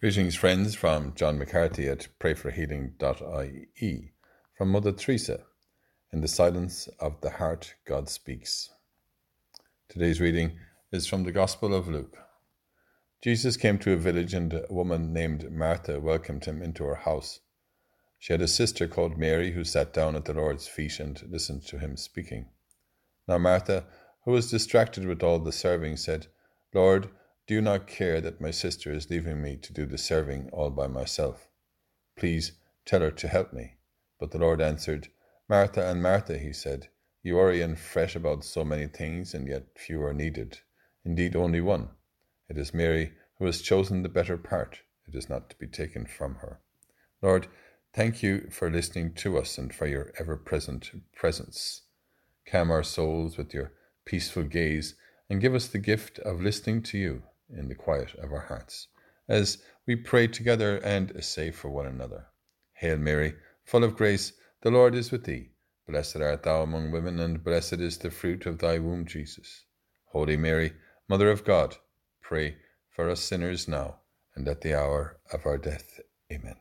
Greetings, friends, from John McCarthy at prayforhealing.ie. From Mother Teresa, In the Silence of the Heart, God Speaks. Today's reading is from the Gospel of Luke. Jesus came to a village, and a woman named Martha welcomed him into her house. She had a sister called Mary who sat down at the Lord's feet and listened to him speaking. Now, Martha, who was distracted with all the serving, said, Lord, do you not care that my sister is leaving me to do the serving all by myself? Please tell her to help me. But the Lord answered, Martha and Martha, he said, you worry and fret about so many things, and yet few are needed. Indeed, only one. It is Mary who has chosen the better part. It is not to be taken from her. Lord, thank you for listening to us and for your ever present presence. Calm our souls with your peaceful gaze and give us the gift of listening to you in the quiet of our hearts, as we pray together and say for one another Hail Mary, full of grace, the Lord is with thee. Blessed art thou among women, and blessed is the fruit of thy womb, Jesus. Holy Mary, Mother of God, pray for us sinners now and at the hour of our death. Amen.